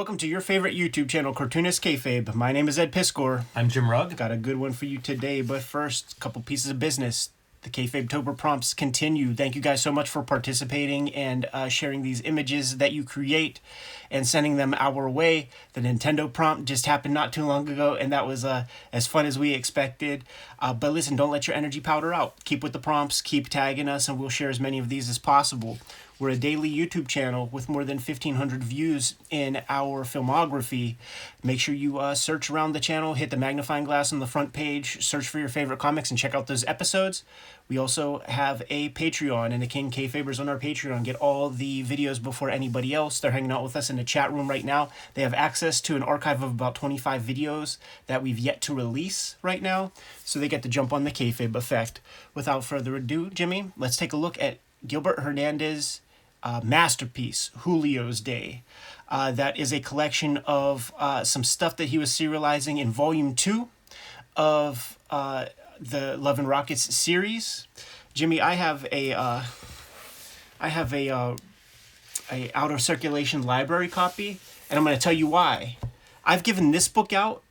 Welcome to your favorite YouTube channel, Cartoonist Kayfabe. My name is Ed Piskor. I'm Jim Rugg. Got a good one for you today, but first, a couple pieces of business. The Kayfabe Tober prompts continue. Thank you guys so much for participating and uh, sharing these images that you create and sending them our way. The Nintendo prompt just happened not too long ago, and that was uh, as fun as we expected. Uh, but listen, don't let your energy powder out. Keep with the prompts, keep tagging us, and we'll share as many of these as possible. We're a daily YouTube channel with more than 1,500 views in our filmography. Make sure you uh, search around the channel, hit the magnifying glass on the front page, search for your favorite comics, and check out those episodes. We also have a Patreon, and the King Kayfabers on our Patreon get all the videos before anybody else. They're hanging out with us in the chat room right now. They have access to an archive of about 25 videos that we've yet to release right now, so they get to jump on the Kayfabe effect. Without further ado, Jimmy, let's take a look at Gilbert Hernandez uh, masterpiece, Julio's Day. Uh, that is a collection of uh, some stuff that he was serializing in volume two of uh, the Love and Rockets series. Jimmy, I have a uh, I have a uh, a out of circulation library copy, and I'm going to tell you why. I've given this book out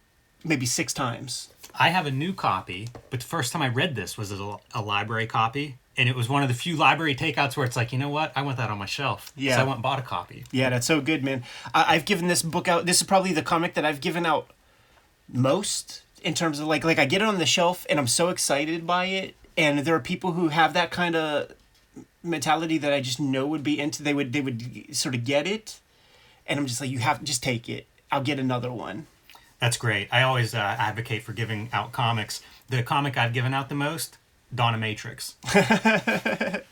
maybe six times. I have a new copy, but the first time I read this was a, a library copy, and it was one of the few library takeouts where it's like, you know what, I want that on my shelf. Yeah. So I went and bought a copy. Yeah, that's so good, man. I- I've given this book out. This is probably the comic that I've given out most in terms of like like I get it on the shelf and I'm so excited by it. And there are people who have that kind of mentality that I just know would be into. They would they would sort of get it, and I'm just like, you have just take it. I'll get another one. That's great. I always uh, advocate for giving out comics. The comic I've given out the most, Donna Matrix.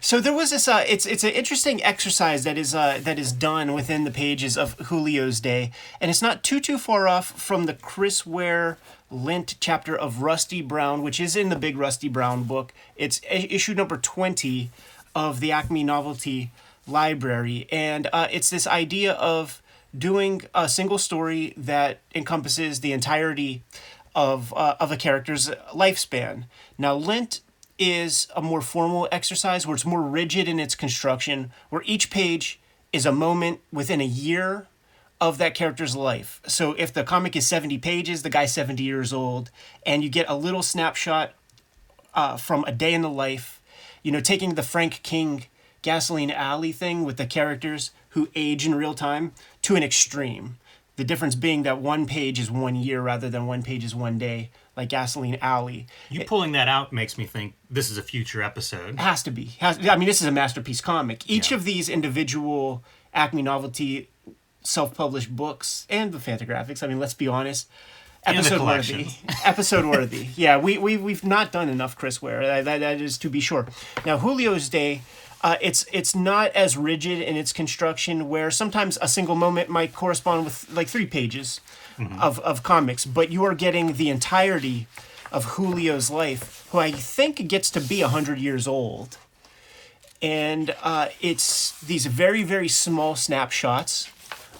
So there was this. Uh, it's it's an interesting exercise that is uh, that is done within the pages of Julio's Day, and it's not too too far off from the Chris Ware Lint chapter of Rusty Brown, which is in the Big Rusty Brown book. It's issue number twenty of the Acme Novelty Library, and uh, it's this idea of doing a single story that encompasses the entirety of uh, of a character's lifespan. Now, Lint is a more formal exercise where it's more rigid in its construction, where each page is a moment within a year of that character's life. So if the comic is 70 pages, the guy's 70 years old, and you get a little snapshot uh, from a day in the life, you know, taking the Frank King Gasoline Alley thing with the characters who age in real time to an extreme. The difference being that one page is one year rather than one page is one day, like Gasoline Alley. You pulling that out makes me think this is a future episode. Has to be. Has, I mean, this is a masterpiece comic. Each Yeah. of these individual Acme Novelty self-published books and the Fantagraphics. I mean, let's be honest. Episode worthy. Episode worthy. Yeah, we, we, we've not done enough Chris Ware. That, that, that is to be sure. Now, Julio's Day, uh, it's it's not as rigid in its construction where sometimes a single moment might correspond with like three pages of, of comics, but you are getting the entirety of Julio's life, who I think gets to be 100 years old. And uh, it's these very very small snapshots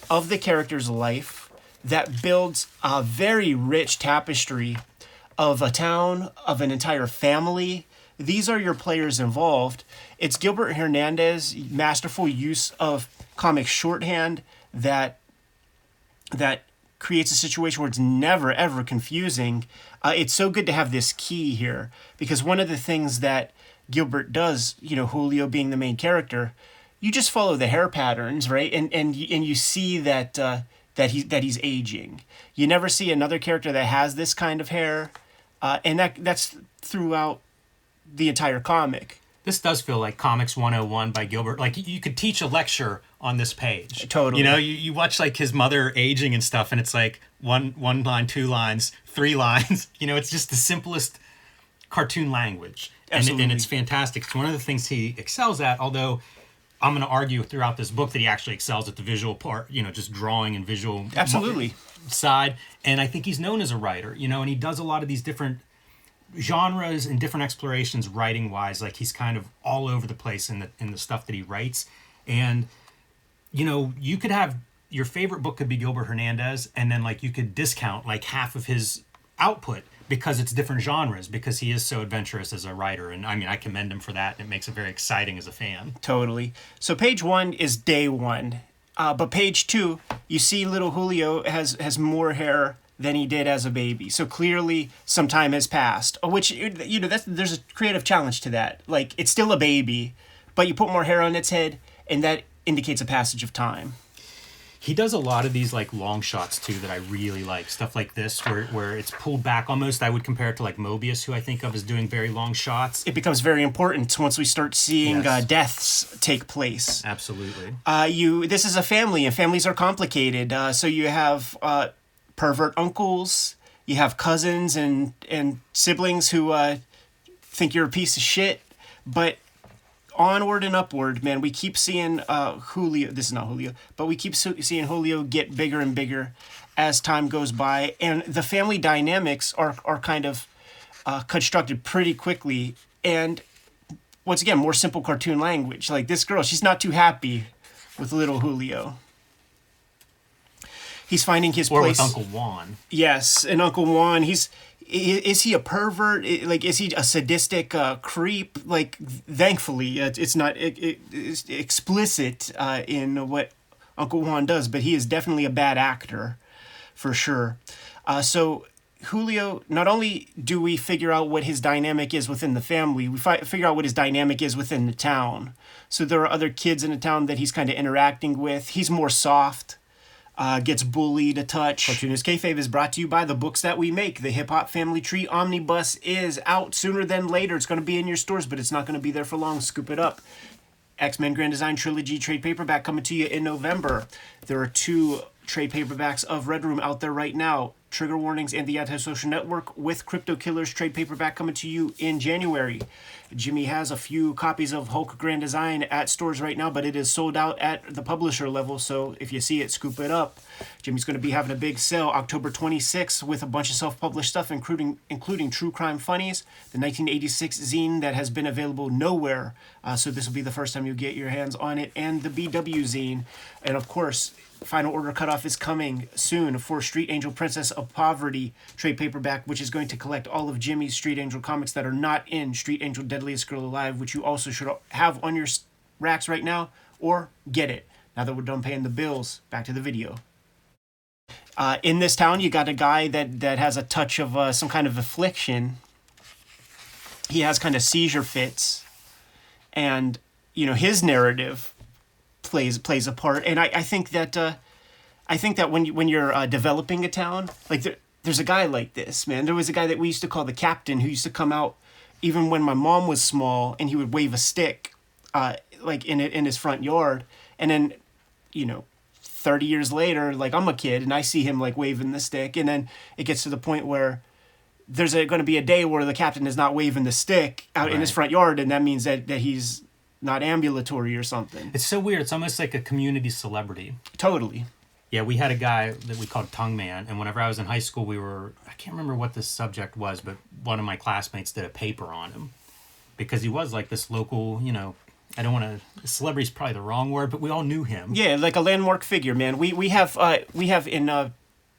of the character's life that builds a very rich tapestry of a town of an entire family these are your players involved it's gilbert hernandez masterful use of comic shorthand that that creates a situation where it's never ever confusing. Uh, it's so good to have this key here because one of the things that Gilbert does, you know, Julio being the main character, you just follow the hair patterns, right? And and and you see that uh, that he that he's aging. You never see another character that has this kind of hair, uh, and that that's throughout the entire comic. This does feel like Comics 101 by Gilbert. Like you could teach a lecture on this page. Totally. You know, you, you watch like his mother aging and stuff, and it's like one one line, two lines, three lines. You know, it's just the simplest cartoon language. And, it- and it's fantastic. It's one of the things he excels at, although I'm going to argue throughout this book that he actually excels at the visual part, you know, just drawing and visual Absolutely. side. And I think he's known as a writer, you know, and he does a lot of these different genres and different explorations writing wise like he's kind of all over the place in the in the stuff that he writes and you know you could have your favorite book could be Gilbert Hernandez and then like you could discount like half of his output because it's different genres because he is so adventurous as a writer and I mean I commend him for that it makes it very exciting as a fan Totally. So page one is day one. Uh, but page two, you see little Julio has has more hair than he did as a baby. So clearly, some time has passed. uh, Which you know, that's there's a creative challenge to that. Like it's still a baby, but you put more hair on its head, and that indicates a passage of time. He does a lot of these like long shots too that I really like. Stuff like this where where it's pulled back almost. I would compare it to like Moebius, who I think of as doing very long shots. It becomes very important once we start seeing Yes. uh, deaths take place. Absolutely. uh, you this is a family and families are complicated uh, so you have uh, pervert uncles. You have cousins and and siblings who uh, think you're a piece of shit. But onward and upward man we keep seeing uh, julio this is not julio but we keep seeing julio get bigger and bigger as time goes by. And the family dynamics are, are kind of uh, constructed pretty quickly. And once again more simple cartoon language. Like this girl she's not too happy with little julio he's finding his Or place. With Uncle Juan. yes and uncle juan he's is he a pervert? Like is he a sadistic uh, creep? Like thankfully uh, it's not it, it, it's explicit uh, in what uncle juan does but he is definitely a bad actor for sure. Uh, so julio not only do we figure out what his dynamic is within the family we fi- figure out what his dynamic is within the town. So there are other kids in the town that he's kind of interacting with. He's more soft uh, gets bullied a touch. Cartoonist Kayfabe is brought to you by the books that we make. The Hip Hop Family Tree Omnibus is out sooner than later. It's going to be in your stores, but it's not going to be there for long. Scoop it up. X Men Grand Design Trilogy trade paperback coming to you in November. There are two trade paperbacks of Red Room out there right now. Trigger Warnings and the Antisocial Network with Crypto Killers trade paperback coming to you in January. Jimmy has a few copies of Hulk Grand Design at stores right now, but it is sold out at the publisher level. So if you see it, scoop it up. Jimmy's going to be having a big sale October 26th with a bunch of self-published stuff, including including True Crime Funnies, the 1986 zine that has been available nowhere. Uh, so this will be the first time you get your hands on it, and the BW zine, and of course. Final order cutoff is coming soon for Street Angel Princess of Poverty trade paperback, which is going to collect all of Jimmy's Street Angel comics that are not in Street Angel Deadliest Girl Alive, which you also should have on your racks right now, or get it. Now that we're done paying the bills, back to the video. Uh, in this town, you got a guy that, that has a touch of uh, some kind of affliction. He has kind of seizure fits, and you know his narrative plays plays a part. And I, I think that uh, I think that when you when you're uh, developing a town, like there, there's a guy like this man. There was a guy that we used to call the captain who used to come out even when my mom was small, and he would wave a stick, uh, like in it in his front yard, and then, you know, 30 years later, like I'm a kid and I see him like waving the stick. And then it gets to the point where there's going to be a day where the captain is not waving the stick out in his front yard. And that means that, that he's not ambulatory or something. It's so weird. It's almost like a community celebrity. Totally. Yeah, we had a guy that we called Tongue Man, and whenever I was in high school, we were I can't remember what the subject was, but one of my classmates did a paper on him because he was like this local, you know, I don't want to celebrity's probably the wrong word, but we all knew him. Yeah, like a landmark figure, man. We we have uh we have in uh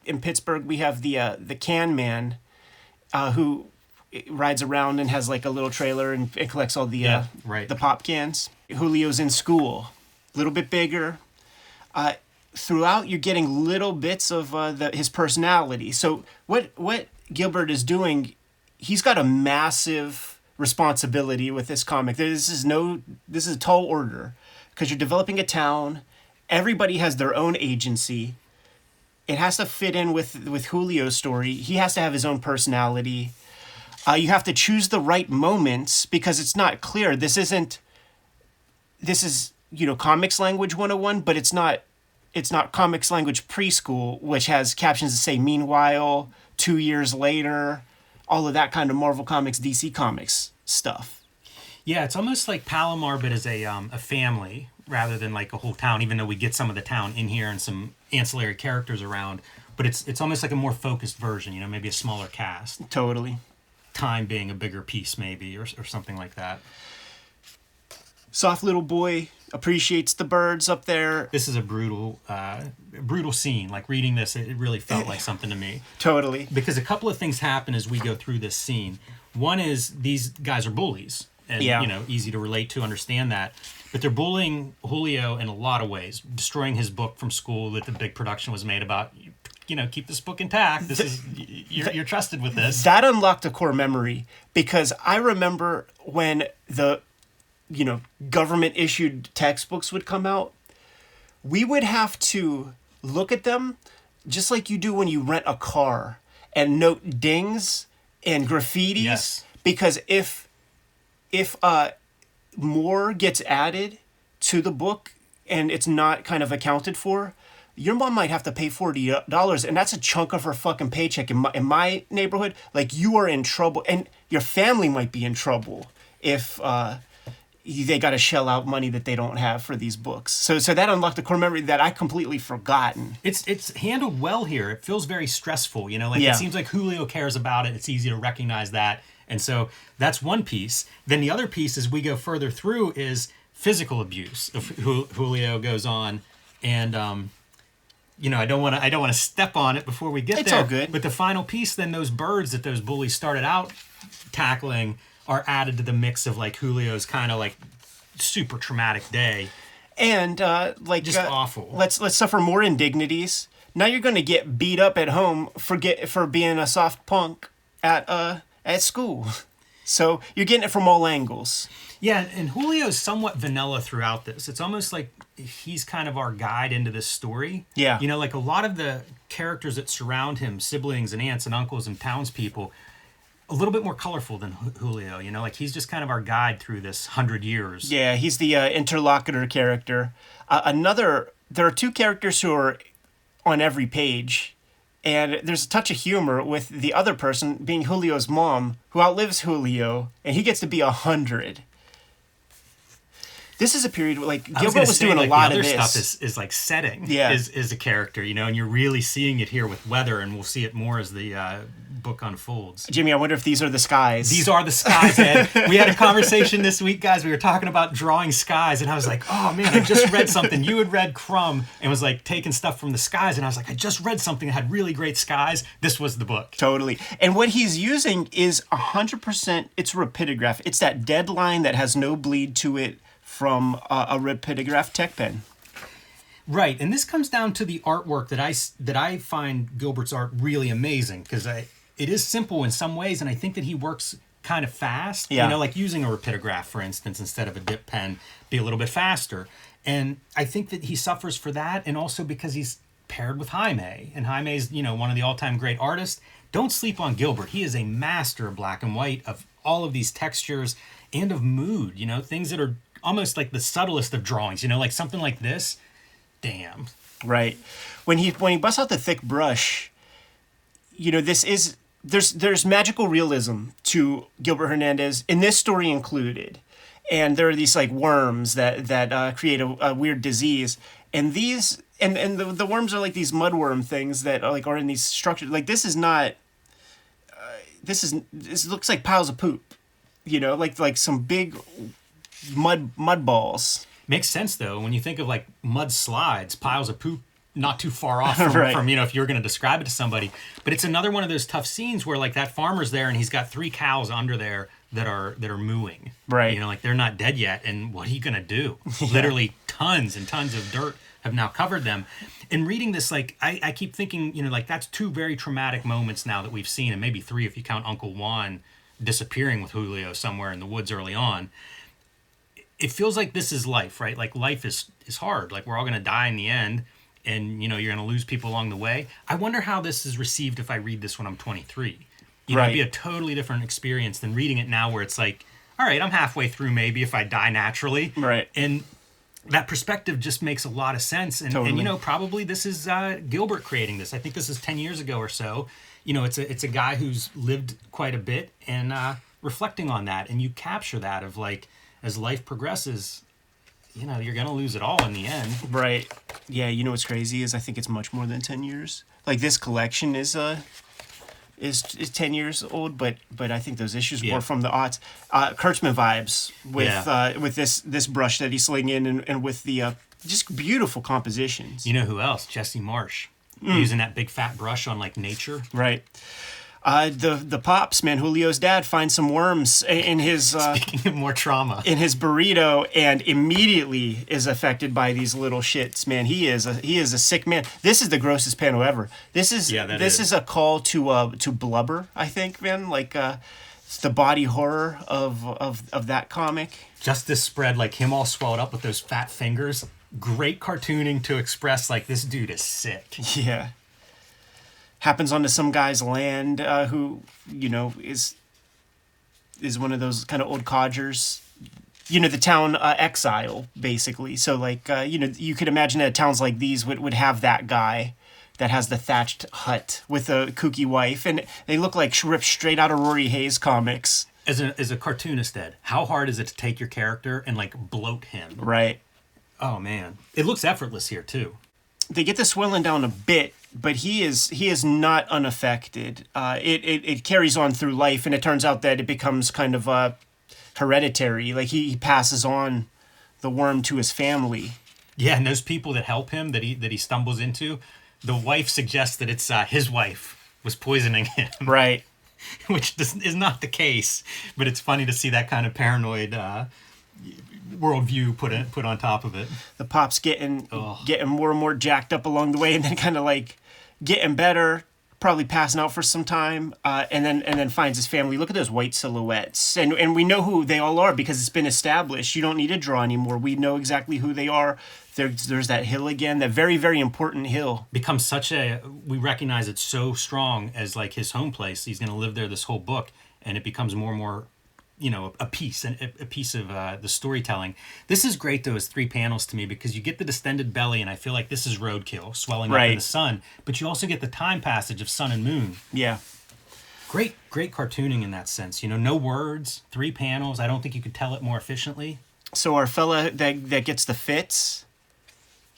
in Pittsburgh we have the uh the can man uh who rides around and has like a little trailer and, and collects all the Yeah, uh right. the pop cans. Julio's in school, a little bit bigger. Uh throughout you're getting little bits of uh the his personality. So what what Gilbert is doing, he's got a massive responsibility with this comic. This is no this is a tall order because you're developing a town. Everybody has their own agency. It has to fit in with with Julio's story. He has to have his own personality. Uh, you have to choose the right moments because it's not clear. This isn't. This is you know comics language 101, but it's not. It's not comics language preschool, which has captions that say "Meanwhile," two years later, all of that kind of Marvel Comics, DC Comics stuff. Yeah, it's almost like Palomar, but as a um, a family rather than like a whole town. Even though we get some of the town in here and some ancillary characters around, but it's it's almost like a more focused version. You know, maybe a smaller cast. Totally. Time being a bigger piece, maybe, or or something like that. Soft little boy appreciates the birds up there. This is a brutal, uh, brutal scene. Like reading this, it, it really felt like something to me. Totally. because a couple of things happen as we go through this scene. One is these guys are bullies, and Yeah. you know easy to relate to, understand that. But they're bullying Julio in a lot of ways, destroying his book from school that the big production was made about. You know, keep this book intact. This is you're, you're trusted with this. that unlocked a core memory because I remember when the you know government issued textbooks would come out we would have to look at them just like you do when you rent a car and note dings and graffitis Yes. because if if uh more gets added to the book and it's not kind of accounted for your mom might have to pay $40 and that's a chunk of her fucking paycheck in my, in my neighborhood like you are in trouble and your family might be in trouble if uh they got to shell out money that they don't have for these books. So so that unlocked a core memory that I completely forgotten. It's it's handled well here. It feels very stressful, you know. Like Yeah. it seems like Julio cares about it. It's easy to recognize that, and so that's one piece. Then the other piece, as we go further through, is physical abuse. Julio goes on, and um, you know, I don't want to I don't want to step on it before we get It's there. all good. But the final piece, then those birds that those bullies started out tackling are added to the mix of like Julio's kind of like super traumatic day. And uh like Just uh, awful. Let's let's suffer more indignities. Now you're going to get beat up at home for get for being a soft punk at uh at school. So you're getting it from all angles. Yeah, and Julio's somewhat vanilla throughout this. It's almost like he's kind of our guide into this story. Yeah. You know, like a lot of the characters that surround him, siblings and aunts and uncles and townspeople, a little bit more colorful than Julio. You know, like he's just kind of our guide through this hundred years. Yeah, he's the uh, interlocutor character. Uh, another, there are two characters who are on every page, and there's a touch of humor with the other person being Julio's mom, who outlives Julio, and he gets to be a hundred. This is a period where, like Gilbert gonna was, say, doing like, a lot the other of this. stuff is, is like setting Yeah. is, is a character, you know, and you're really seeing it here with weather, and we'll see it more as the uh, book unfolds. Jimmy, I wonder if these are the skies. These are the skies, Ed. we had a conversation this week, guys. We were talking about drawing skies, and I was like, oh man, I just read something. You had read Crumb and was like taking stuff from the skies, and I was like, I just read something that had really great skies. This was the book. Totally. And what he's using is 100% it's rapidograph. It's that dead line that has no bleed to it from uh, a rapidograph tech pen. Right, and this comes down to the artwork that I that I find Gilbert's art really amazing because I it is simple in some ways, and I think that he works kind of fast. Yeah. You know, like using a rapidograph, for instance, instead of a dip pen, be a little bit faster. And I think that he suffers for that, and also because he's paired with Jaime, and Jaime's you know one of the all time great artists. Don't sleep on Gilbert. He is a master of black and white of all of these textures and of mood. You know, things that are almost like the subtlest of drawings. You know, like something like this. Damn. Right. When he when he busts out the thick brush, you know, this is there's there's magical realism to Gilbert Hernandez in this story included. And there are these like worms that that uh, create a, a weird disease, and these and and the, the worms are like these mudworm things that are like are in these structures. Like this is not. Uh, this is this looks like piles of poop, you know, like like some big mud mud balls. Makes sense though when you think of like mud slides, piles of poop not too far off from, Right. from you know if you're going to describe it to somebody. But it's another one of those tough scenes where like that farmer's there and he's got three cows under there that are that are mooing. Right. You know, like they're not dead yet, and what are you going to do? Literally tons and tons of dirt have now covered them. And reading this, like I, I keep thinking, you know, like that's two very traumatic moments now that we've seen, and maybe three if you count Uncle Juan disappearing with Julio somewhere in the woods early on it feels like this is life, right? Like life is is hard. Like we're all going to die in the end and you know, you're going to lose people along the way. I wonder how this is received if I read this when I'm 23. You know, it'd be a totally different experience than reading it now where it's like, all right, I'm halfway through maybe if I die naturally. Right. And that perspective just makes a lot of sense. And, and you know, probably this is uh, Gilbert creating this. I think this is 10 years ago or so. You know, it's a it's a guy who's lived quite a bit and uh, reflecting on that. And you capture that of like, as life progresses, you know, you're going to lose it all in the end. Right. Yeah, you know what's crazy is I think it's much more than 10 years. Like this collection is uh is is 10 years old, but but I think those issues Yeah. were from the aughts. Uh Kurtzman vibes with Yeah. uh with this this brush that he's slinging and, and with the uh just beautiful compositions. You know who else? Jesse Marsh. Mm. Using that big fat brush on like nature. Right. Uh, the the pops, man, Julio's dad finds some worms in his uh, Speaking of more trauma. in his burrito and immediately is affected by these little shits. Man, he is a he is a sick man. This is the grossest panel ever. This is Yeah, this is. is a call to uh to blubber. I think, man, like uh, it's the body horror of of of that comic. just this spread like him all swelled up with those fat fingers. Great cartooning to express like this dude is sick. Yeah. Happens onto some guy's land uh, who, you know, is is one of those kind of old codgers. You know, the town uh, exile, basically. So, like, uh, you know, you could imagine that towns like these would, would have that guy that has the thatched hut with a kooky wife. And they look like ripped straight out of Rory Hayes comics. As a as a cartoonist, Ed, how hard is it to take your character and like bloat him? Right. Oh man, it looks effortless here too. they get the swelling down a bit, but he is he is not unaffected. Uh, it, it it carries on through life, and it turns out that it becomes kind of uh, hereditary. Like he, he passes on the worm to his family. Yeah, and those people that help him that he that he stumbles into, the wife suggests that it's uh, his wife was poisoning him, Right. which is not the case. But it's funny to see that kind of paranoid uh, worldview put in, put on top of it. The pop's getting Ugh. getting more and more jacked up along the way, and then kind of like getting better. Probably passing out for some time, uh, and then and then finds his family. Look at those white silhouettes, and and we know who they all are because it's been established. You don't need to draw anymore. We know exactly who they are. There's there's that hill again, that very very important hill. becomes such a we recognize it so strong as like his home place he's going to live there this whole book and it becomes more and more you know a piece and a, piece of uh, the storytelling. This is great though as three panels to me because you get the distended belly and i feel like this is roadkill swelling up in the sun but you also get the time passage of sun and moon. Yeah, great great cartooning in that sense you know no words three panels i don't think you could tell it more efficiently. So our fella that that gets the fits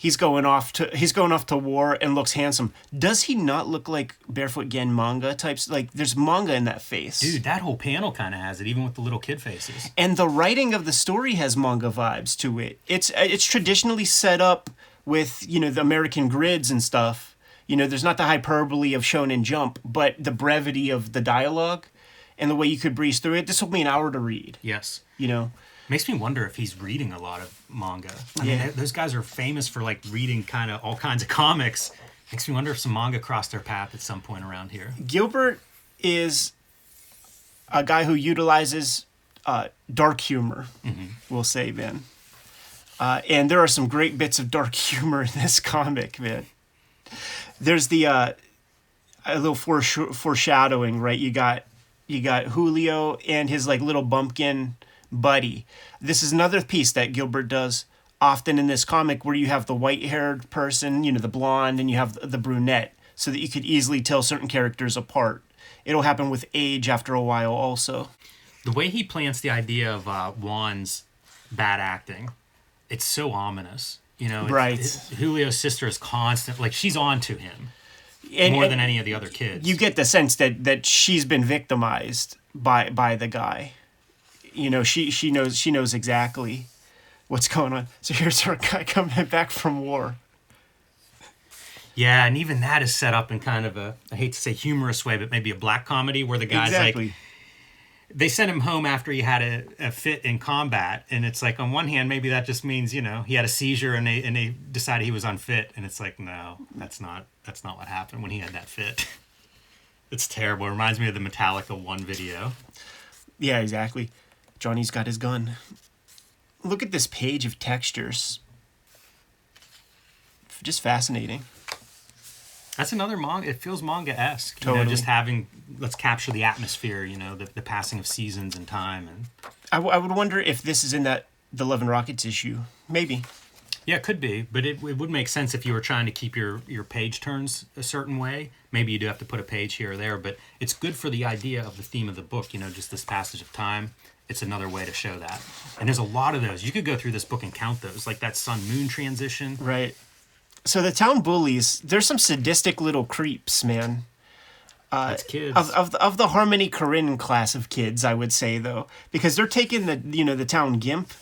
he's going off to he's going off to war and looks handsome. Does he not look like barefoot gen manga types? Like there's manga in that face. Dude that whole panel kind of has it even with the little kid faces. And the writing of the story has manga vibes to it. It's it's traditionally set up with you know the american grids and stuff. You know there's not the hyperbole of shonen jump but the brevity of the dialogue and the way you could breeze through it. This will be an hour to read. Yes. You know Makes me wonder if he's reading a lot of manga. I mean, Yeah. th- those guys are famous for like reading kind of all kinds of comics. Makes me wonder if some manga crossed their path at some point around here. Gilbert is a guy who utilizes uh, dark humor, we'll say, man. Uh, and there are some great bits of dark humor in this comic, man. There's the uh, a little foresh- foreshadowing, right? You got you got Julio and his like little bumpkin buddy. This is another piece that Gilbert does often in this comic where you have the white-haired person, you know, the blonde, and you have the brunette, so that you could easily tell certain characters apart. It'll happen with age after a while, also. The way he plants the idea of uh, Juan's bad acting, it's so ominous. You know, it- Right. it- Julio's sister is constant, like she's on to him And, more and than any of the other kids. you get the sense that that she's been victimized by by the guy. You know, she she knows she knows exactly what's going on. So here's her guy coming back from war. yeah, and even that is set up in kind of a, I hate to say humorous way, but maybe a black comedy where the guy's exactly. like, they sent him home after he had a, a fit in combat and it's like on one hand maybe that just means you know he had a seizure and they and they decided he was unfit and it's like no that's not that's not what happened when he had that fit it's terrible it reminds me of the metallica one video Yeah, exactly. Johnny's got his gun. Look at this page of textures. Just fascinating. that's another manga it feels manga-esque you know Totally. just having let's capture the atmosphere you know the, the passing of seasons and time and I, w- I would wonder if this is in that the Love and Rockets issue. Maybe. Yeah, it could be, but it, it would make sense if you were trying to keep your, your page turns a certain way. Maybe you do have to put a page here or there, but it's good for the idea of the theme of the book, you know, just this passage of time. It's another way to show that. And there's a lot of those. You could go through this book and count those, like that sun moon transition. Right. So the town bullies, there's some sadistic little creeps, man. Uh, That's kids. Of, of, the- of the Harmony Korine class of kids, I would say though, because they're taking the you know the town gimp,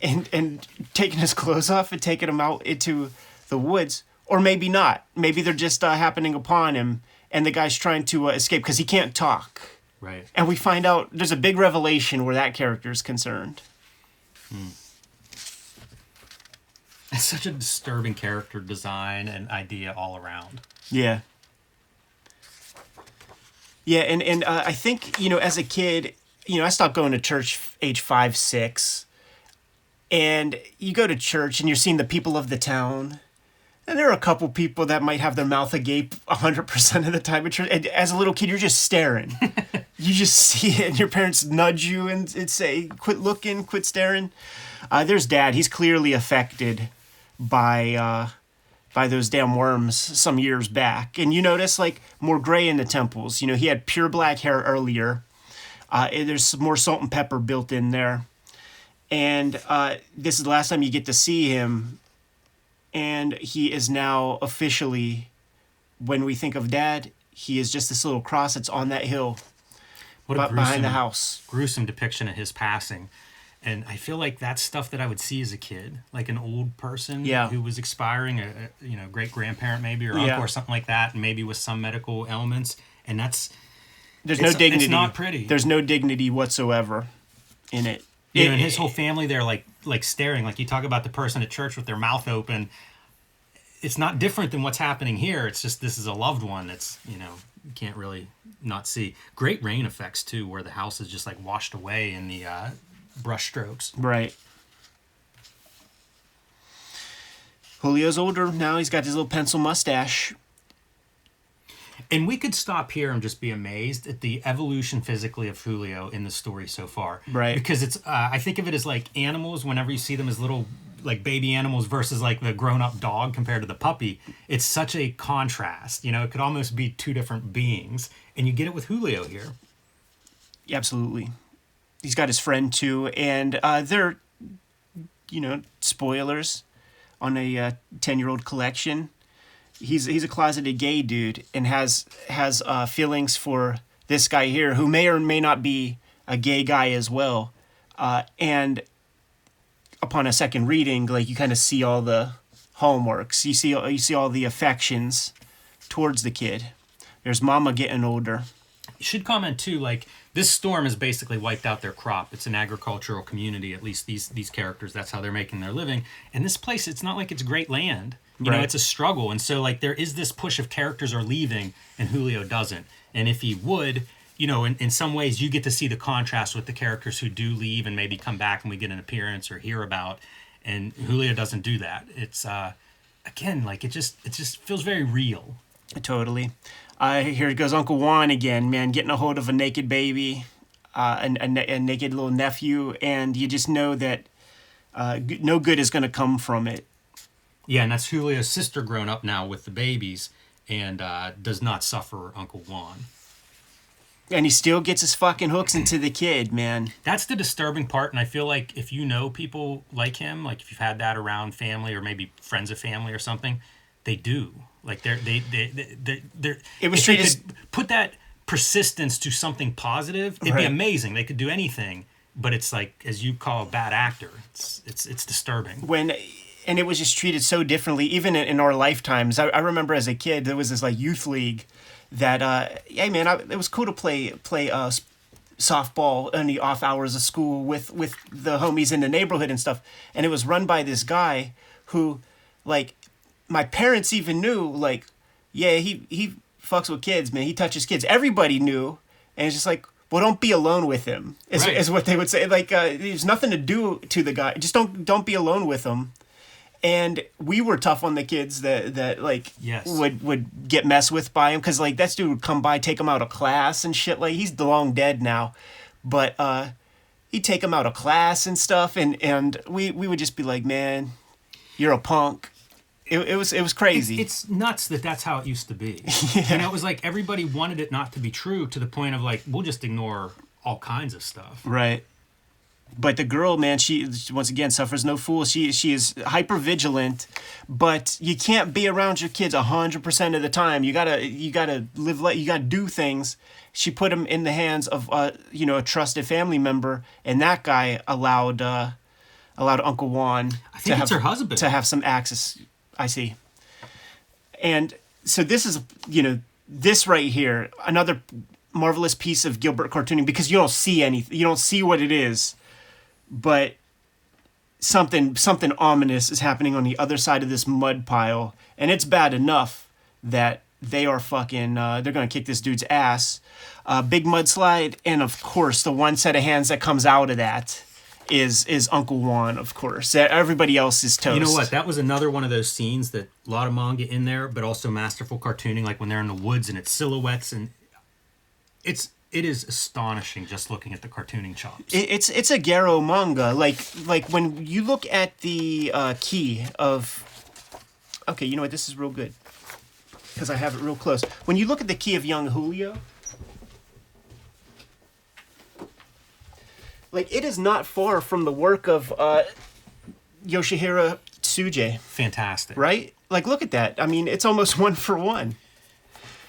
and and taking his clothes off and taking him out into the woods, or maybe not. Maybe they're just uh, happening upon him and the guy's trying to uh, escape because he can't talk. Right. And we find out there's a big revelation where that character is concerned. It's such a disturbing character design and idea all around. Yeah. Yeah, and and uh, I think you know, as a kid, you know, I stopped going to church age five, six, and you go to church and you're seeing the people of the town, and there are a couple people that might have their mouth agape hundred percent of the time at church. And as a little kid, you're just staring. you just see it, and your parents nudge you and, and say, "Quit looking, quit staring." Uh, there's dad. He's clearly affected by. Uh, by those damn worms some years back. And you notice like more gray in the temples. You know, he had pure black hair earlier. Uh, there's more salt and pepper built in there. And uh, this is the last time you get to see him. And he is now officially, when we think of dad, he is just this little cross that's on that hill What a bu- behind the gruesome- house. gruesome depiction of his passing. And I feel like that's stuff that I would see as a kid, like an old person Yeah. who was expiring, a, a you know great grandparent maybe or Yeah. uncle or something like that, and maybe with some medical ailments. And that's There's no dignity. it's not pretty. There's no dignity whatsoever in it. you know, and his whole family they're like like staring. Like you talk about the person at church with their mouth open. It's not different than what's happening here. It's just this is a loved one that's you know you can't really not see. Great rain effects too, where the house is just like washed away in the uh, brush strokes. Right. Julio's older now. He's got his little pencil mustache. And we could stop here and just be amazed at the evolution physically of Julio in the story so far. Right. Because it's, uh, I think of it as like animals, whenever you see them as little, like baby animals versus like the grown up dog compared to the puppy, it's such a contrast. You know, it could almost be two different beings. And you get it with Julio here. Absolutely. He's got his friend too, and uh, they're, you know, spoilers on a ten-year-old collection. He's he's a closeted gay dude and has has uh, feelings for this guy here, who may or may not be a gay guy as well. Uh, and upon a second reading, like you kind of see all the hallmarks. You see you see all the affections towards the kid. There's Mama getting older. You should comment too, like this storm has basically wiped out their crop. It's an agricultural community, at least these these characters. That's how they're making their living. And this place, it's not like it's great land. You know, it's a struggle. And so like there is this push of characters are leaving, and Julio doesn't. And if he would, you know, in, in some ways you get to see the contrast with the characters who do leave and maybe come back and we get an appearance or hear about. And Julio doesn't do that. It's uh again, like it just it just feels very real. Totally. Uh, here goes Uncle Juan again, man, getting a hold of a naked baby, uh, a, a, a naked little nephew, and you just know that uh, g- no good is going to come from it. Yeah, and that's Julio's sister grown up now with the babies and uh, does not suffer Uncle Juan. And he still gets his fucking hooks into the kid, man. That's the disturbing part, and I feel like if you know people like him, like if you've had that around family or maybe friends of family or something, they do. Like they're they they they they they're, It was treated- could put that persistence to something positive, it'd be amazing. They could do anything, but it's like as you call a bad actor, it's it's it's disturbing. When and it was just treated so differently, even in, in our lifetimes. I, I remember as a kid, there was this like youth league that, uh, hey man, I, it was cool to play play uh, softball in the off hours of school with with the homies in the neighborhood and stuff. And it was run by this guy who, like, my parents even knew, like, yeah, he he fucks with kids, man. He touches kids. Everybody knew, and it's just like. Well, don't be alone with him. Is, Right. is what they would say. Like, uh, there's nothing to do to the guy. Just don't don't be alone with him and we were tough on the kids that that like Yes. would would get messed with by him because like that dude would come by take him out of class and shit like he's long dead now but uh he'd take him out of class and stuff and and we we would just be like man you're a punk it, it was it was crazy It's nuts that that's how it used to be. You know, it was like everybody wanted it not to be true to the point of like we'll just ignore all kinds of stuff. right but the girl man she once again suffers no fool she she is hyper vigilant but you can't be around your kids 100% of the time you gotta you gotta live like you gotta do things she put him in the hands of uh you know a trusted family member and that guy allowed uh allowed uncle juan I think it's her husband. to have some access i see. And so this is you know this right here, another marvelous piece of Gilbert cartooning because you don't see anything, you don't see what it is, but something something ominous is happening on the other side of this mud pile, and it's bad enough that they are fucking uh, they're gonna kick this dude's ass. Uh, big mudslide, and of course the one set of hands that comes out of that is is Uncle Juan, of course. Everybody else is toast. You know what? That was another one of those scenes that a lot of manga in there, but also masterful cartooning, like when they're in the woods and it's silhouettes and it's it is astonishing just looking at the cartooning chops. It's it's a Garo manga. Like like when you look at the uh, key of, okay, you know what? This is real good because I have it real close. When you look at the key of Young Julio, like it is not far from the work of uh, Yoshiharu Tsuge, Fantastic. right? Like look at that. I mean, it's almost one for one.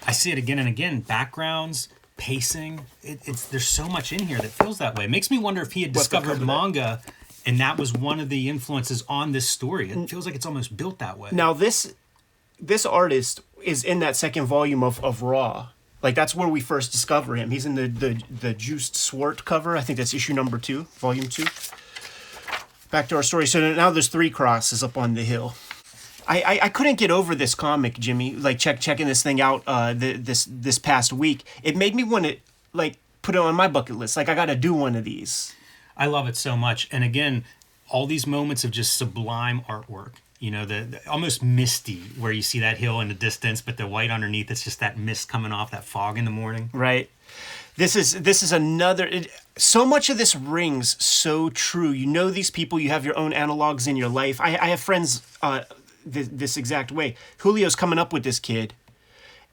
I see it again and again. Backgrounds, pacing. It, it's there's so much in here that feels that way. It makes me wonder if he had discovered that? manga, and that was one of the influences on this story. It feels like it's almost built that way. Now this this artist is in that second volume of, of Raw. Like that's where we first discover him. He's in the the the Joost Swarte cover. I think that's issue number two, volume two. Back to our story. So now there's three crosses up on the hill. I, I, I couldn't get over this comic, Jimmy. Like check checking this thing out uh the, this this past week. It made me want to like put it on my bucket list. Like I got to do one of these. I love it so much. And again, all these moments of just sublime artwork. You know, the, the almost misty, where you see that hill in the distance, but the white underneath, it's just that mist coming off that fog in the morning. right. This is this is another it, so much of this rings so true. You know these people you have your own analogs in your life. I, I have friends uh, th- this exact way. Julio's coming up with this kid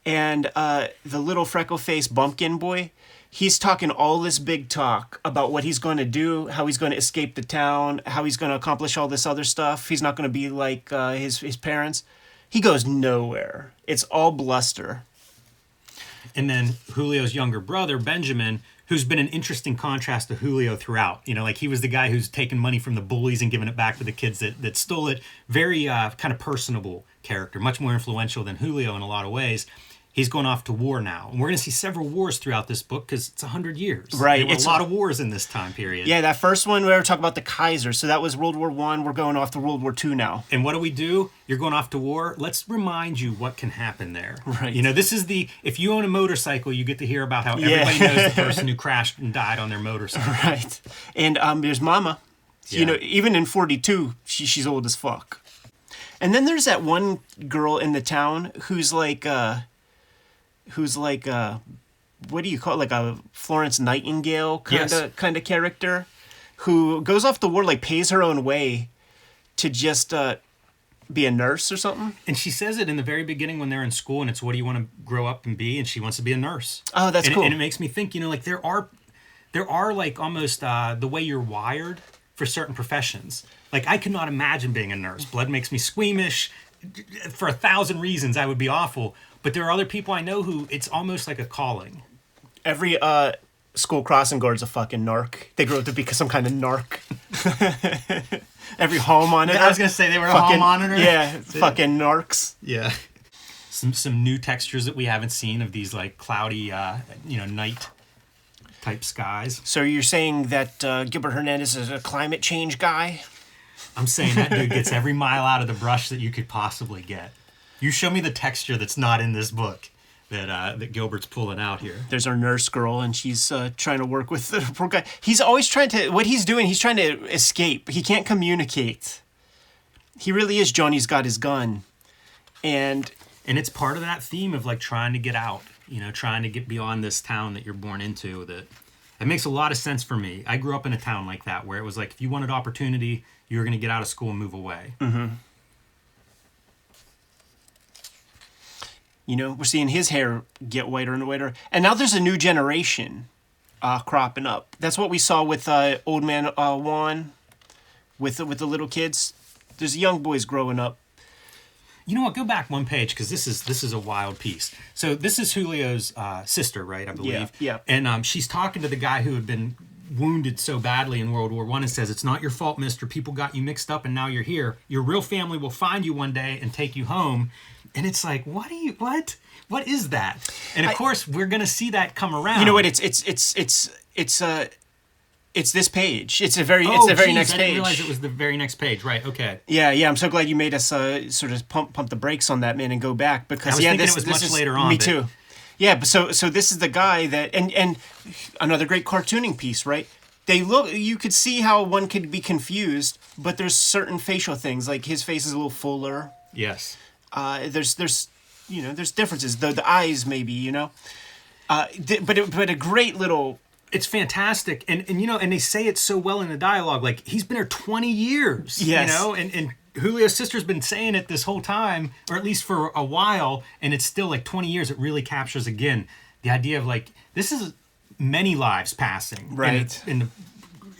and uh, the little freckle faced bumpkin boy he's talking all this big talk about what he's going to do how he's going to escape the town how he's going to accomplish all this other stuff he's not going to be like uh, his, his parents he goes nowhere it's all bluster And then Julio's younger brother, Benjamin, who's been an interesting contrast to Julio throughout. You know, like he was the guy who's taken money from the bullies and given it back to the kids that, that stole it. Very uh, kind of personable character, much more influential than Julio in a lot of ways. He's going off to war now. And we're going to see several wars throughout this book because it's 100 years. Right, it's- a lot of wars in this time period. Yeah, that first one we were talking about the Kaiser. So that was World War One. We're going off to World War Two now. And what do we do? You're going off to war. Let's remind you what can happen there. Right. You know, this is the if you own a motorcycle, you get to hear about how Yeah. everybody knows the person who crashed and died on their motorcycle. Right. And um, there's Mama. Yeah. You know, even in 42, she, she's old as fuck. And then there's that one girl in the town who's like, uh, who's like, uh, what do you call it? Like a Florence Nightingale kind of Yes. kind of character, who goes off the war like pays her own way to just uh, be a nurse or something. And she says it in the very beginning when they're in school, and it's what do you want to grow up and be? And she wants to be a nurse. Oh, that's and cool. It, and it makes me think, you know, like there are, there are like almost uh, the way you're wired for certain professions. Like I could not imagine being a nurse. Blood makes me squeamish. For a thousand reasons, I would be awful. But there are other people I know who it's almost like a calling. Every uh, school crossing guard's a fucking narc. They grow up to be some kind of narc. Every home on it. I was gonna say they were a fucking, hall monitor. Yeah, That's fucking narcs. Yeah. Some some new textures that we haven't seen of these like cloudy, uh, you know, night type skies. So you're saying that uh, Gilbert Hernandez is a climate change guy? I'm saying that dude gets every mile out of the brush that you could possibly get. You show me the texture that's not in this book that uh, that Gilbert's pulling out here. There's our nurse girl, and she's uh, trying to work with the poor guy. He's always trying to. What he's doing, he's trying to escape. He can't communicate. He really is Johnny's got his gun, and And it's part of that theme of like trying to get out, you know, trying to get beyond this town that you're born into. That it makes a lot of sense for me. I grew up in a town like that where it was like if you wanted opportunity, you were going to get out of school and move away. You know we're seeing his hair get whiter and whiter. And now there's a new generation uh, cropping up. That's what we saw with uh, Old Man uh, Juan, with the, with the little kids. There's young boys growing up. You know what? Go back one page because this is this is a wild piece. So this is Julio's uh, sister, right? I believe. yeah. And um, she's talking to the guy who had been wounded so badly in World War One and says, "It's not your fault, Mister. People got you mixed up, and now you're here. Your real family will find you one day and take you home." And it's like, what are you? What? What is that? And of course, we're gonna see that come around. You know what? It's it's it's it's it's uh it's this page. It's a very Oh, it's the very geez, next I didn't page. realize it was the very next page. Right. Okay. Yeah, yeah. I'm so glad you made us uh, sort of pump pump the brakes on that man and go back because I was yeah, thinking this, it was this much is, later on, Me but- too. Yeah, but so so this is the guy that and and another great cartooning piece, right? They look. You could see how one could be confused, but there's certain facial things like his face is a little fuller. Yes. Uh, there's there's you know there's differences. The the eyes maybe you know. Uh, th- but it, but a great little It's fantastic, and and you know, and they say it so well in the dialogue. Like he's been here twenty years. Yes. You know, and and Julio's sister's been saying it this whole time, or at least for a while, and it's still like twenty years. It really captures again the idea of like this is many lives passing. in Right. In the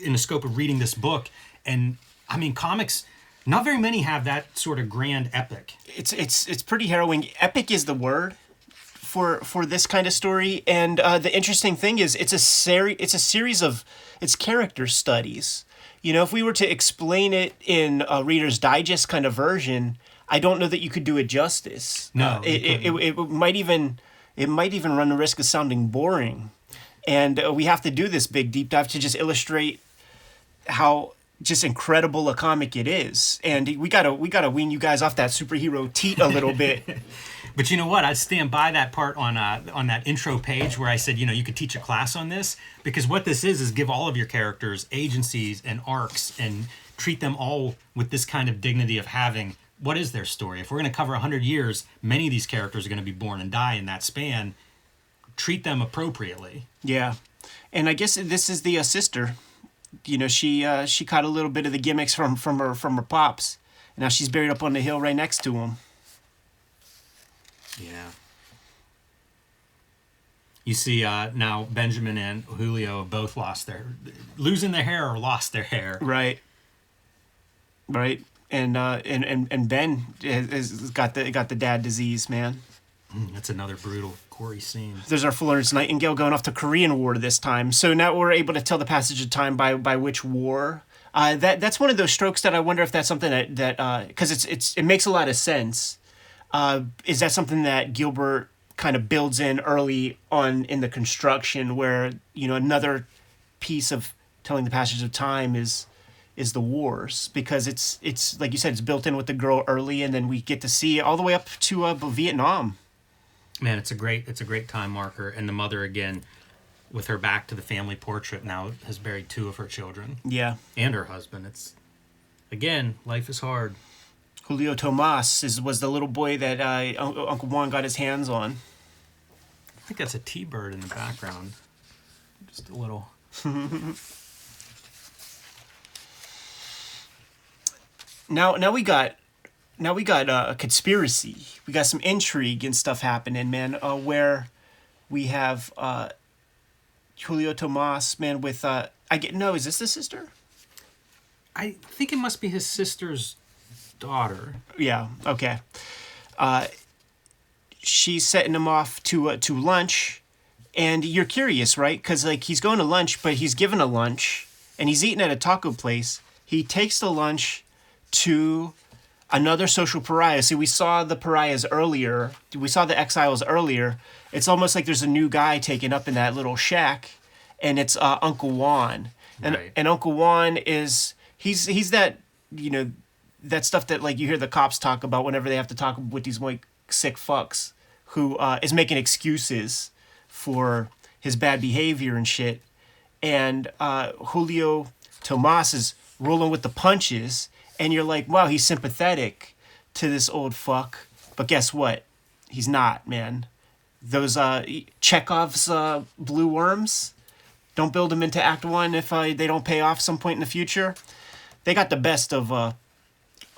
in the scope of reading this book, and I mean comics. Not very many have that sort of grand epic. it's it's it's pretty harrowing. Epic is the word for for this kind of story, and uh, the interesting thing is it's a seri- it's a series of it's character studies. You know, if we were to explain it in a Reader's Digest kind of version, I don't know that you could do it justice. No, Uh, it, it, it, it might even it might even run the risk of sounding boring, and uh, we have to do this big deep dive to just illustrate how just incredible a comic it is and we gotta we gotta wean you guys off that superhero teat a little bit But you know what? I stand by that part on uh, on that intro page where I said, you know, you could teach a class on this because what this is is give all of your characters agencies and arcs and treat them all with this kind of dignity of having what is their story. If we're going to cover 100 years, many of these characters are going to be born and die in that span. Treat them appropriately. yeah and i guess this is the uh, sister you know she uh, she caught a little bit of the gimmicks from from her from her pops. And now she's buried up on the hill right next to him. Yeah. You see uh, now Benjamin and Julio have both lost their losing their hair or lost their hair. right. Right. And uh and and, and ben has, has got the got the dad disease man That's another brutal, Corey scene. there's our Florence Nightingale going off to Korean War this time. So now we're able to tell the passage of time by by which war. Uh, that that's one of those strokes that I wonder if that's something that that because it's it's it makes a lot of sense. Uh, is that something that Gilbert kind of builds in early on in the construction, where you know another piece of telling the passage of time is is the wars because it's it's like you said it's built in with the girl early and then we get to see all the way up to uh, Vietnam. Man, it's a great it's a great time marker. And the mother again, with her back to the family portrait, now has buried two of her children Yeah. and her husband. It's again, life is hard. Julio Tomas is was the little boy that uh, Uncle Juan got his hands on. I think that's a T-bird in the background. Just a little. Now, now we got, now we got uh, a conspiracy. We got some intrigue and stuff happening, man. Uh, where we have uh, Julio Tomas, man, with uh, I get no. Is this the sister? I think it must be his sister's daughter. Yeah. Okay. Uh, she's setting him off to uh, to lunch, and you're curious, right? Because like he's going to lunch, but he's given a lunch, and he's eating at a taco place. He takes the lunch to another social pariah. See, we saw the pariahs earlier. We saw the exiles earlier. It's almost like there's a new guy taken up in that little shack, and it's uh, Uncle Juan. And Right. and Uncle Juan is he's he's that you know that stuff that like you hear the cops talk about whenever they have to talk with these like sick fucks who uh, is making excuses for his bad behavior and shit. And uh, Julio Tomas is rolling with the punches, and you're like, wow, he's sympathetic to this old fuck. But guess what? He's not, man. Those uh, Chekhov's uh, blue worms, don't build them into Act One if uh, they don't pay off some point in the future. They got the best of uh,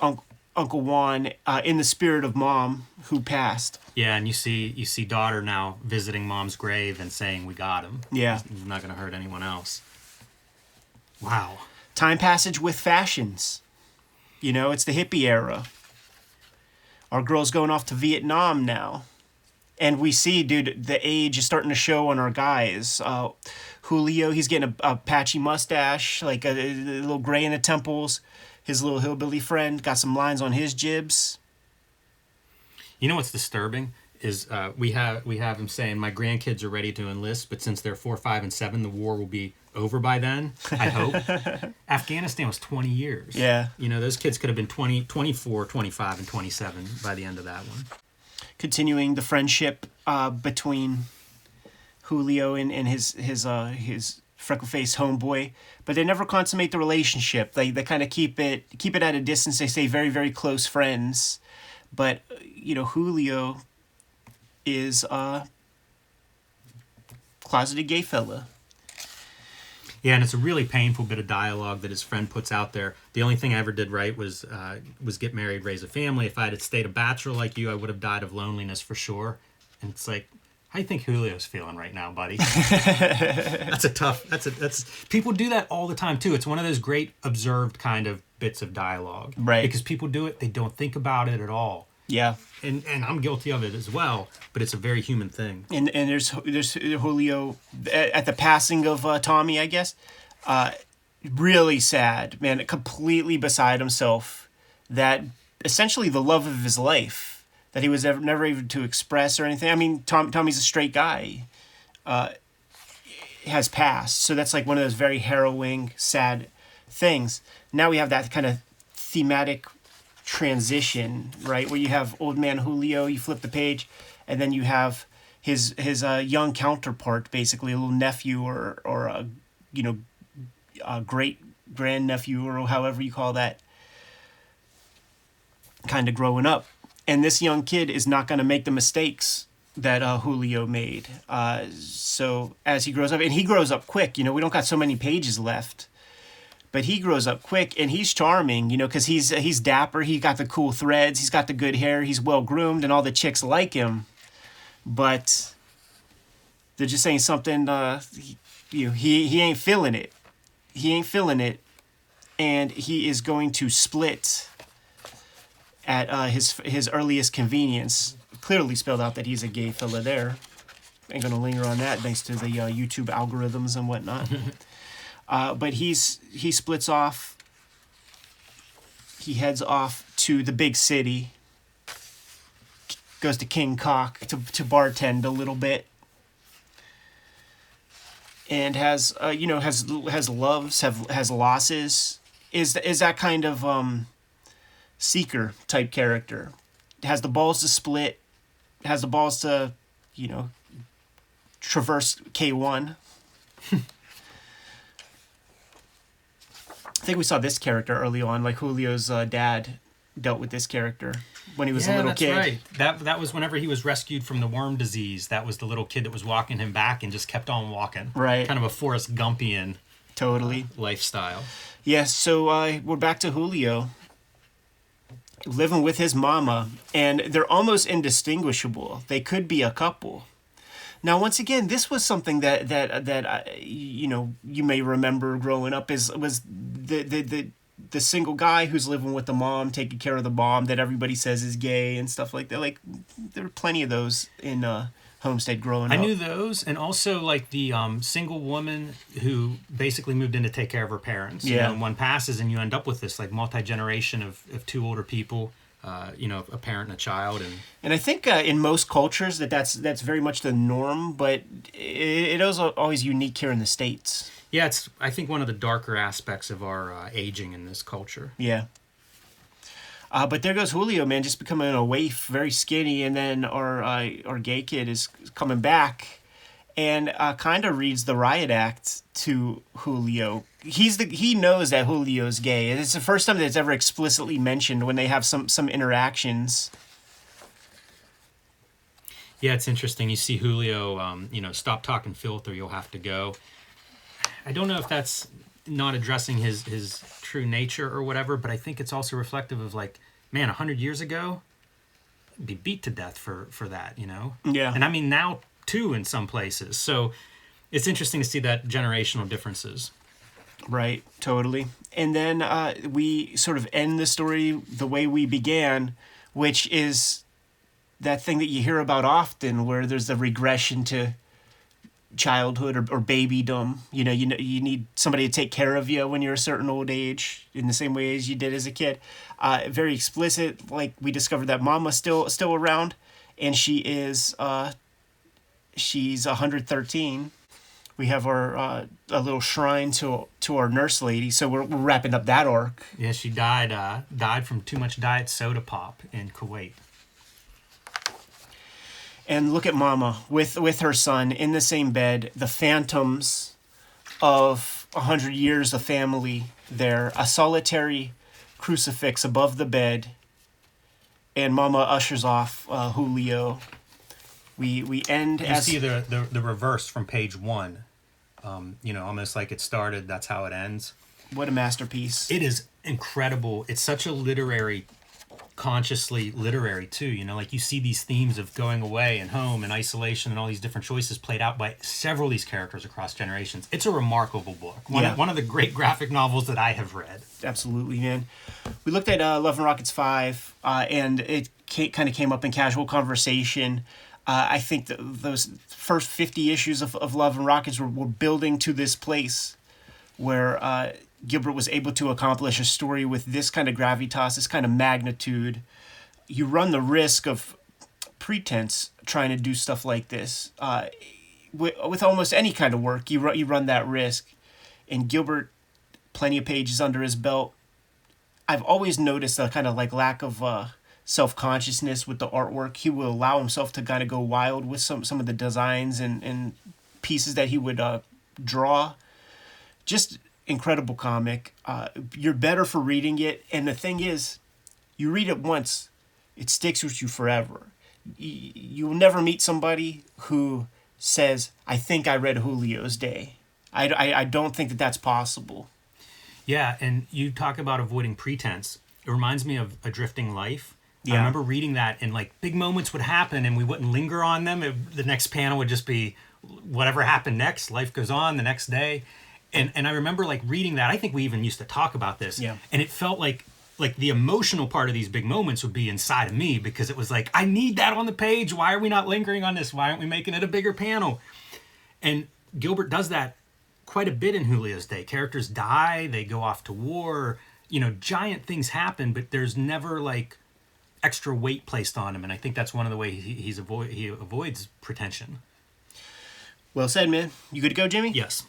Unc- Uncle Juan uh, in the spirit of mom who passed. Yeah, and you see you see daughter now visiting mom's grave and saying we got him. Yeah. He's not going to hurt anyone else. Wow. Time passage with fashions. You know, it's the hippie era. Our girl's going off to Vietnam now. And we see, dude, the age is starting to show on our guys. Uh, Julio, he's getting a, a patchy mustache, like a, a little gray in the temples. His little hillbilly friend got some lines on his jibs. You know what's disturbing is uh, we have we have him saying my grandkids are ready to enlist, but since they're four, five, and seven, the war will be over by then. I hope. Afghanistan was 20 years. Yeah. You know, those kids could have been 20, 24, 25, and 27 by the end of that one. continuing the friendship uh, between Julio and, and his his uh, his freckle faced homeboy, but they never consummate the relationship. They they kind of keep it keep it at a distance. They stay very very close friends, but you know Julio is a closeted gay fella. Yeah, and it's a really painful bit of dialogue that his friend puts out there. The only thing I ever did right was uh, was get married, raise a family. If I had stayed a bachelor like you, I would have died of loneliness for sure. And it's like, how do you think Julio's feeling right now, buddy? that's a tough. That's a that's people do that all the time too. It's one of those great observed kind of bits of dialogue, Right. Because people do it, they don't think about it at all, Yeah, and and I'm guilty of it as well. But it's a very human thing. and and there's there's Julio at at the passing of uh, Tommy, I guess. Uh, really sad, man. Completely beside himself. That essentially the love of his life that he was ever, never able to express or anything. I mean, Tom Tommy's a straight guy. Uh, has passed, so that's like one of those very harrowing, sad things. Now we have that kind of thematic transition, right? Where you have old man Julio, you flip the page, and then you have his his uh, young counterpart, basically a little nephew or or a you know a great grandnephew or however you call that, kind of growing up, and this young kid is not going to make the mistakes that uh, Julio made. Uh, so as he grows up, and he grows up quick, you know, we don't got so many pages left but he grows up quick and he's charming, you know, because he's he's dapper. He's got the cool threads. He's got the good hair. He's well groomed, and all the chicks like him. But they're just saying something. Uh, you know, he he ain't feeling it. He ain't feeling it, and he is going to split at uh, his his earliest convenience. Clearly spelled out that he's a gay fella there. Ain't gonna linger on that thanks to the uh, YouTube algorithms and whatnot. Uh, but he's he splits off. He heads off to the big city. Goes to King Cock to to bartend a little bit. And has uh, you know has has loves have has losses is is that kind of um seeker type character has the balls to split has the balls to you know traverse K1 I think we saw this character early on, like Julio's uh, dad dealt with this character when he was a little that's kid. right. That that was whenever he was rescued from the worm disease. That was the little kid that was walking him back and just kept on walking. Right. Kind of a Forrest Gumpian Totally. lifestyle. Yes, so uh, we're back to Julio living with his mama, and they're almost indistinguishable. They could be a couple. Now, once again, this was something that that that you know you may remember growing up is was the the the the single guy who's living with the mom, taking care of the mom that everybody says is gay and stuff like that. Like there were plenty of those in uh, Homestead growing I up. I knew those, and also like the um, single woman who basically moved in to take care of her parents. You Yeah. know, and one passes, and you end up with this like multi generation of, of two older people. Uh, you know, a parent and a child, and And I think uh, in most cultures that that's that's very much the norm, but it, it is always unique here in the states. yeah, it's I think one of the darker aspects of our uh, aging in this culture. Yeah. Uh, but there goes Julio, man, just becoming a waif, very skinny, and then our uh, our gay kid is coming back, and uh, kind of reads the riot act to Julio. He's the he knows that Julio's gay. It's the first time that it's ever explicitly mentioned when they have some some interactions. Yeah, it's interesting. You see Julio, um, you know, stop talking filth or you'll have to go. I don't know if that's not addressing his his true nature or whatever, but I think it's also reflective of like, man, a hundred years ago, be beat to death for for that, you know. Yeah. And I mean now too in some places. So it's interesting to see that generational differences. Right, totally. And then uh, we sort of end the story the way we began, which is that thing that you hear about often where there's a regression to childhood or, or babydom. You know, you know, you need somebody to take care of you when you're a certain old age, in the same way as you did as a kid. Uh, very explicit. Like we discovered that Mama's still still around, and she is uh, she's 113. We have our uh, a little shrine to to our nurse lady, so we're, we're wrapping up that arc. Yeah, she died uh, died from too much diet soda pop in Kuwait. And look at Mama with with her son in the same bed. The phantoms of a hundred years of family there. A solitary crucifix above the bed. And Mama ushers off uh, Julio. We we end You as see the, the the reverse from page one. Um, you know, almost like it started. That's how it ends. what a masterpiece. It is incredible. It's such a literary, consciously literary too. You know, like you see these themes of going away and home and isolation and all these different choices played out by several of these characters across generations. It's a remarkable book. One, Yeah. of, one of the great graphic novels that I have read. absolutely, man. We looked at uh, Love and Rockets five, uh, and it kind of came up in casual conversation. Uh, I think those first fifty issues of, of Love and Rockets were, were building to this place where uh, Gilbert was able to accomplish a story with this kind of gravitas, this kind of magnitude. You run the risk of pretense trying to do stuff like this. Uh, with, with almost any kind of work, you run, you run that risk. And Gilbert, plenty of pages under his belt. I've always noticed a kind of like lack of uh, self consciousness with the artwork. He will allow himself to kind of go wild with some some of the designs and and pieces that he would uh, draw. Just incredible comic. Uh, you're better for reading it, and the thing is, you read it once, it sticks with you forever. Y- You'll never meet somebody who says, "I think I read Julio's Day." I, I, I don't think that that's possible. Yeah, and you talk about avoiding pretense. It reminds me of A Drifting Life. I remember reading that, and like big moments would happen, and we wouldn't linger on them. It- the next panel would just be whatever happened next. Life goes on the next day, and and I remember like reading that. I think we even used to talk about this. Yeah. and it felt like like the emotional part of these big moments would be inside of me because it was like I need that on the page. Why are we not lingering on this? Why aren't we making it a bigger panel? And Gilbert does that quite a bit in Julio's day. Characters die, they go off to war, you know, giant things happen, but there's never like extra weight placed on him. And I think that's one of the ways he, he's avoid he avoids pretension. Well said, man. You good to go, Jimmy? Yes.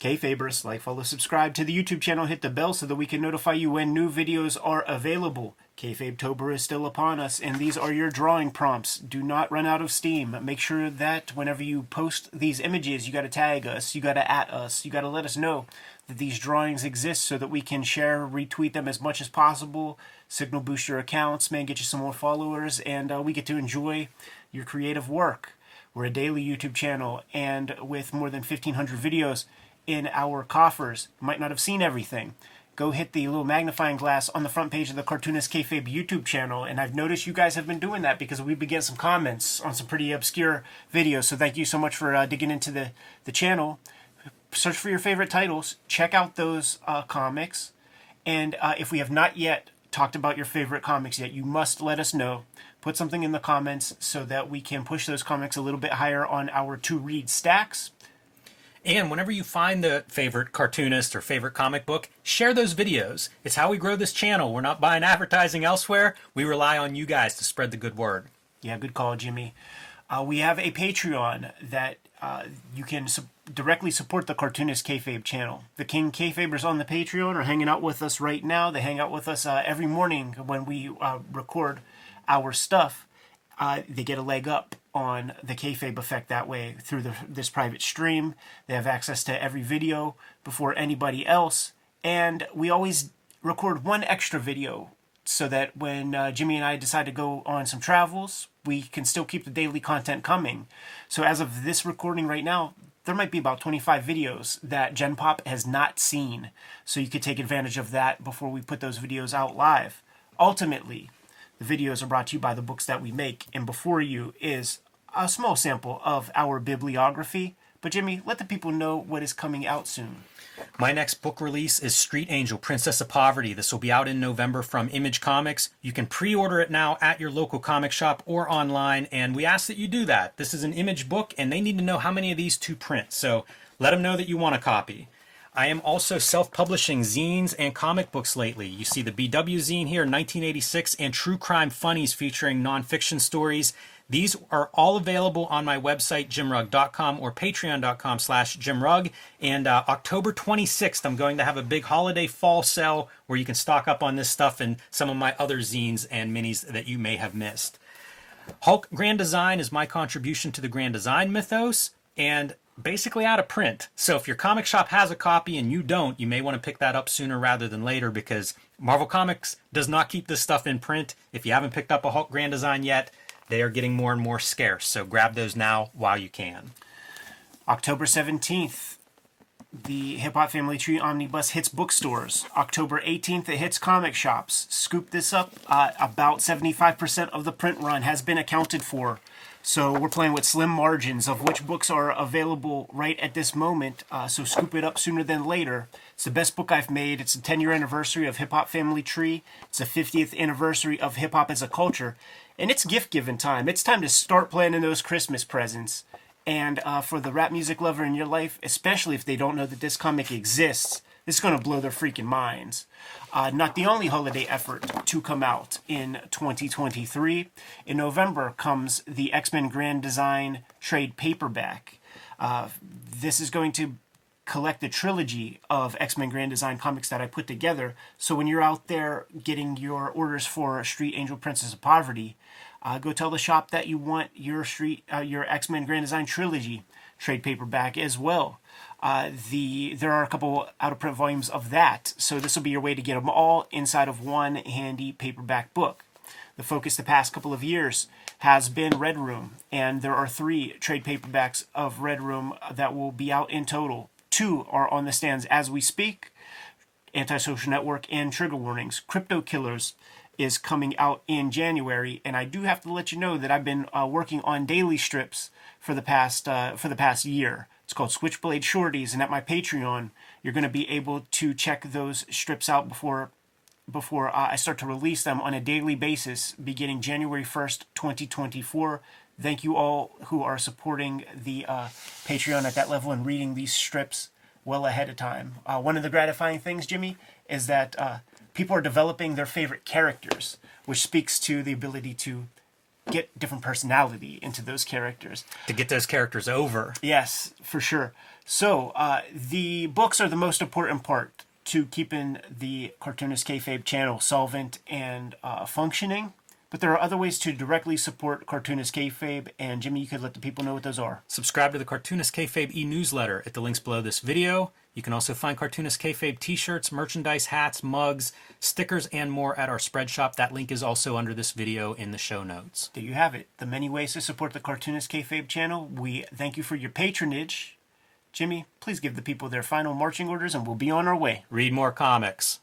Kayfabers, like, follow, subscribe to the YouTube channel, hit the bell so that we can notify you when new videos are available. Kayfabe is still upon us, and these are your drawing prompts. Do not run out of steam. Make sure that whenever you post these images, you got to tag us, you got to at us, you got to let us know that these drawings exist so that we can share, retweet them as much as possible, signal boost your accounts, man, get you some more followers, and uh, we get to enjoy your creative work. We're a daily YouTube channel, and with more than 1,500 videos in our coffers, you might not have seen everything. Go hit the little magnifying glass on the front page of the Cartoonist Kayfabe YouTube channel, and I've noticed you guys have been doing that because we've been getting some comments on some pretty obscure videos. So thank you so much for uh, digging into the the channel. Search for your favorite titles. Check out those uh, comics, and uh, if we have not yet talked about your favorite comics yet, you must let us know. Put something in the comments so that we can push those comics a little bit higher on our to read stacks. And whenever you find the favorite cartoonist or favorite comic book, share those videos. It's how we grow this channel. We're not buying advertising elsewhere. We rely on you guys to spread the good word. Yeah, good call, Jimmy. Uh, we have a Patreon that uh, you can su- directly support the Cartoonist Kayfabe channel. The King Kayfabers on the Patreon are hanging out with us right now. They hang out with us uh, every morning when we uh, record our stuff. Uh, they get a leg up on the kayfabe effect that way through the, this private stream. They have access to every video before anybody else, and we always record one extra video so that when uh, Jimmy and I decide to go on some travels, we can still keep the daily content coming. So as of this recording right now, there might be about 25 videos that Gen Pop has not seen. So you could take advantage of that before we put those videos out live. Ultimately, the videos are brought to you by the books that we make, and before you is a small sample of our bibliography. But Jimmy, let the people know what is coming out soon. My next book release is Street Angel, Princess of Poverty. This will be out in November from Image Comics. You can pre order it now at your local comic shop or online, and we ask that you do that. This is an image book, and they need to know how many of these to print, so let them know that you want a copy. I am also self publishing zines and comic books lately. You see the BW zine here, 1986, and True Crime Funnies featuring nonfiction stories. These are all available on my website, jimrugg.com or patreon.com slash jimrugg. And uh, October 26th, I'm going to have a big holiday fall sale where you can stock up on this stuff and some of my other zines and minis that you may have missed. Hulk Grand Design is my contribution to the Grand Design mythos and basically out of print. So if your comic shop has a copy and you don't, you may want to pick that up sooner rather than later because Marvel Comics does not keep this stuff in print. If you haven't picked up a Hulk Grand Design yet, they are getting more and more scarce, so grab those now while you can. October 17th, the Hip Hop Family Tree Omnibus hits bookstores. October 18th, it hits comic shops. Scoop this up. Uh, about 75% of the print run has been accounted for. So we're playing with slim margins of which books are available right at this moment. Uh, so scoop it up sooner than later. It's the best book I've made. It's the 10 year anniversary of Hip Hop Family Tree. It's the 50th anniversary of hip hop as a culture and it's gift giving time. It's time to start planning those Christmas presents. And uh, for the rap music lover in your life, especially if they don't know that this comic exists, this is going to blow their freaking minds. Uh, not the only holiday effort to come out in 2023. In November comes the X Men Grand Design trade paperback. Uh, this is going to collect the trilogy of X Men Grand Design comics that I put together. So when you're out there getting your orders for Street Angel Princess of Poverty, uh, go tell the shop that you want your Street uh, your X Men Grand Design trilogy trade paperback as well. Uh, the there are a couple out of print volumes of that, so this will be your way to get them all inside of one handy paperback book. The focus the past couple of years has been Red Room, and there are three trade paperbacks of Red Room that will be out in total Two are on the stands as we speak Antisocial Network and Trigger Warnings. Crypto Killers is coming out in January, and I do have to let you know that I've been uh, working on daily strips for the past uh, for the past year. It's called Switchblade Shorties, and at my Patreon, you're going to be able to check those strips out before before uh, I start to release them on a daily basis beginning January 1st, 2024. Thank you all who are supporting the uh, Patreon at that level and reading these strips well ahead of time. Uh, one of the gratifying things, Jimmy, is that uh, people are developing their favorite characters, which speaks to the ability to get different personality into those characters. To get those characters over. Yes, for sure. So, uh, the books are the most important part to keeping the Cartoonist Kayfabe channel solvent and uh, functioning. But there are other ways to directly support Cartoonist Kayfabe, and Jimmy, you could let the people know what those are. Subscribe to the Cartoonist Kayfabe e-newsletter at the links below this video. You can also find Cartoonist Kayfabe t-shirts, merchandise, hats, mugs, stickers, and more at our spread shop. That link is also under this video in the show notes. There you have it. The many ways to support the Cartoonist Kayfabe channel. We thank you for your patronage. Jimmy, please give the people their final marching orders and we'll be on our way. Read more comics.